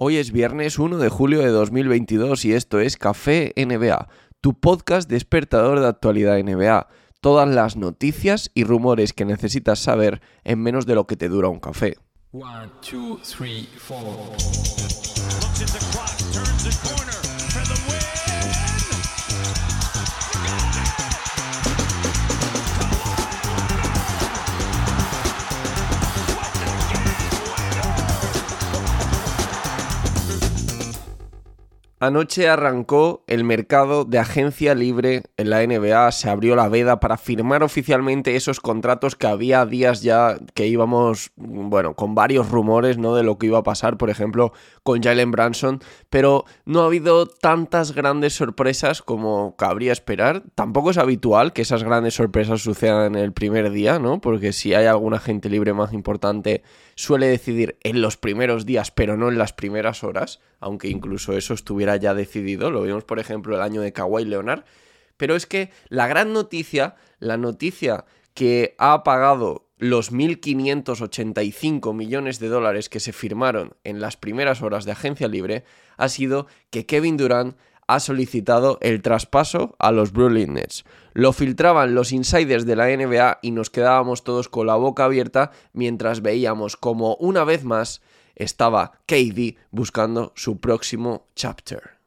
Hoy es viernes 1 de julio de 2022 y esto es Café NBA, tu podcast despertador de actualidad NBA. Todas las noticias y rumores que necesitas saber en menos de lo que te dura un café. One, two, three, Anoche arrancó el mercado de agencia libre en la NBA, se abrió la veda para firmar oficialmente esos contratos que había días ya que íbamos, bueno, con varios rumores, ¿no? De lo que iba a pasar, por ejemplo, con Jalen Branson, pero no ha habido tantas grandes sorpresas como cabría esperar. Tampoco es habitual que esas grandes sorpresas sucedan en el primer día, ¿no? Porque si hay alguna agente libre más importante, suele decidir en los primeros días, pero no en las primeras horas, aunque incluso eso estuviera ya decidido. Lo vimos, por ejemplo, el año de Kawhi Leonard. Pero es que la gran noticia, la noticia que ha pagado los 1.585 millones de dólares que se firmaron en las primeras horas de agencia libre, ha sido que Kevin Durant ha solicitado el traspaso a los Brooklyn Nets. Lo filtraban los insiders de la NBA y nos quedábamos todos con la boca abierta mientras veíamos como una vez más estaba KD buscando su próximo chapter.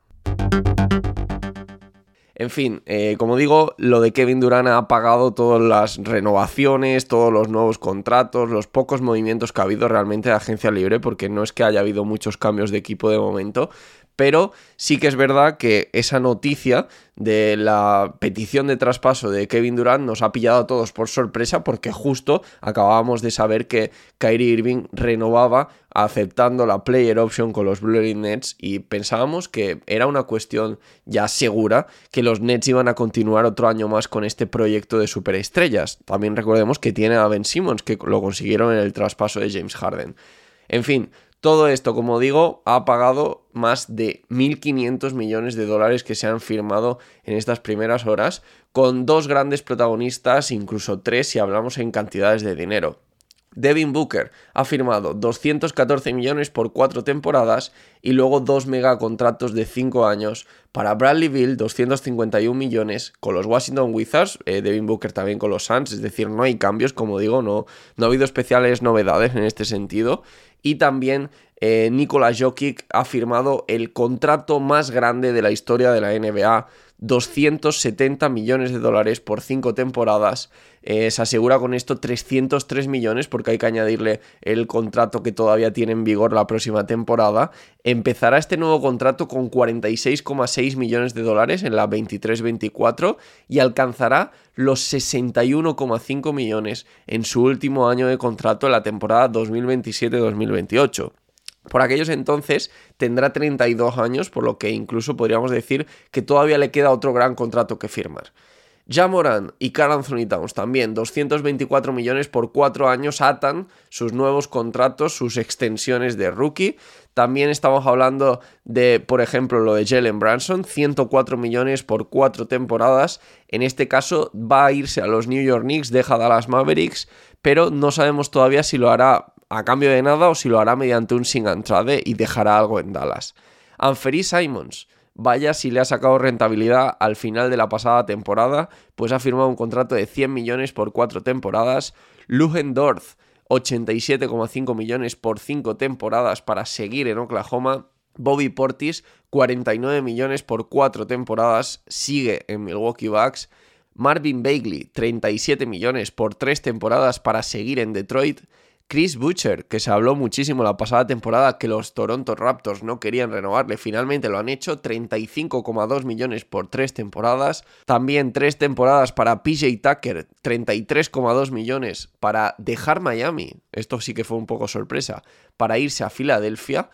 En fin, eh, como digo, lo de Kevin Durant ha pagado todas las renovaciones, todos los nuevos contratos, los pocos movimientos que ha habido realmente de agencia libre, porque no es que haya habido muchos cambios de equipo de momento, pero sí que es verdad que esa noticia de la petición de traspaso de Kevin Durant nos ha pillado a todos por sorpresa porque justo acabábamos de saber que Kyrie Irving renovaba aceptando la player option con los Blue Nets y pensábamos que era una cuestión ya segura que los Nets iban a continuar otro año más con este proyecto de superestrellas. También recordemos que tiene a Ben Simmons que lo consiguieron en el traspaso de James Harden. En fin, todo esto, como digo, ha pagado más de 1.500 millones de dólares que se han firmado en estas primeras horas, con dos grandes protagonistas, incluso tres si hablamos en cantidades de dinero. Devin Booker ha firmado 214 millones por cuatro temporadas y luego dos megacontratos de 5 años para Bradley Bill, 251 millones con los Washington Wizards, eh, Devin Booker también con los Suns, es decir, no hay cambios, como digo, no, no ha habido especiales novedades en este sentido. Y también eh, Nikola Jokic ha firmado el contrato más grande de la historia de la NBA, 270 millones de dólares por cinco temporadas. Eh, se asegura con esto 303 millones porque hay que añadirle el contrato que todavía tiene en vigor la próxima temporada. Empezará este nuevo contrato con 46,6 millones de dólares en la 23-24 y alcanzará los 61,5 millones en su último año de contrato en la temporada 2027-2028. Por aquellos entonces tendrá 32 años, por lo que incluso podríamos decir que todavía le queda otro gran contrato que firmar. Jamoran y Carl Anthony Towns también, 224 millones por 4 años, atan sus nuevos contratos, sus extensiones de rookie. También estamos hablando de, por ejemplo, lo de Jalen Branson, 104 millones por 4 temporadas. En este caso va a irse a los New York Knicks, deja Dallas Mavericks, pero no sabemos todavía si lo hará a cambio de nada o si lo hará mediante un sing and trade y dejará algo en Dallas. Anferi Simons, vaya si le ha sacado rentabilidad al final de la pasada temporada, pues ha firmado un contrato de 100 millones por 4 temporadas. Lugendorf, 87,5 millones por 5 temporadas para seguir en Oklahoma. Bobby Portis, 49 millones por 4 temporadas, sigue en Milwaukee Bucks. Marvin Bagley, 37 millones por 3 temporadas para seguir en Detroit. Chris Butcher, que se habló muchísimo la pasada temporada que los Toronto Raptors no querían renovarle, finalmente lo han hecho, 35,2 millones por tres temporadas. También tres temporadas para PJ Tucker, 33,2 millones para dejar Miami, esto sí que fue un poco sorpresa, para irse a Filadelfia.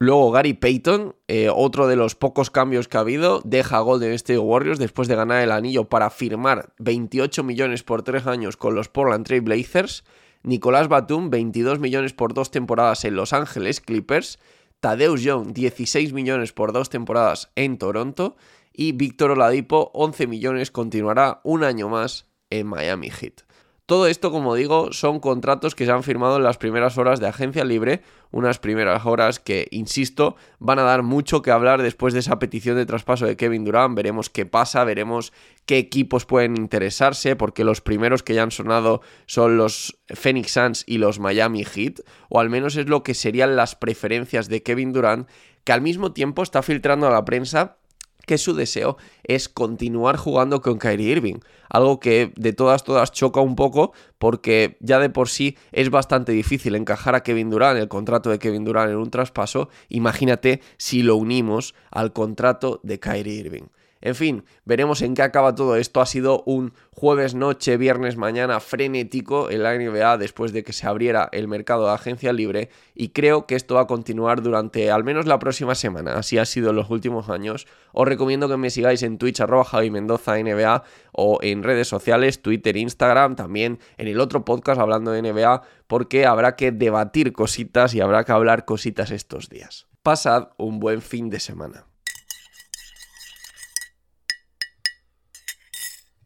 Luego Gary Payton, eh, otro de los pocos cambios que ha habido, deja Golden State Warriors después de ganar el anillo para firmar 28 millones por tres años con los Portland Trail Blazers. Nicolás Batum, 22 millones por dos temporadas en Los Ángeles Clippers, Tadeusz Young, 16 millones por dos temporadas en Toronto y Víctor Oladipo, 11 millones, continuará un año más en Miami Heat. Todo esto, como digo, son contratos que se han firmado en las primeras horas de agencia libre, unas primeras horas que, insisto, van a dar mucho que hablar después de esa petición de traspaso de Kevin Durant. Veremos qué pasa, veremos qué equipos pueden interesarse, porque los primeros que ya han sonado son los Phoenix Suns y los Miami Heat, o al menos es lo que serían las preferencias de Kevin Durant, que al mismo tiempo está filtrando a la prensa que su deseo es continuar jugando con Kyrie Irving. Algo que de todas, todas choca un poco porque ya de por sí es bastante difícil encajar a Kevin Durant, el contrato de Kevin Durant en un traspaso. Imagínate si lo unimos al contrato de Kyrie Irving. En fin, veremos en qué acaba todo esto. Ha sido un jueves noche, viernes mañana frenético en la NBA después de que se abriera el mercado de agencia libre y creo que esto va a continuar durante al menos la próxima semana. Así ha sido en los últimos años. Os recomiendo que me sigáis en Twitch arroba Javi Mendoza NBA o en redes sociales, Twitter, Instagram, también en el otro podcast hablando de NBA porque habrá que debatir cositas y habrá que hablar cositas estos días. Pasad un buen fin de semana.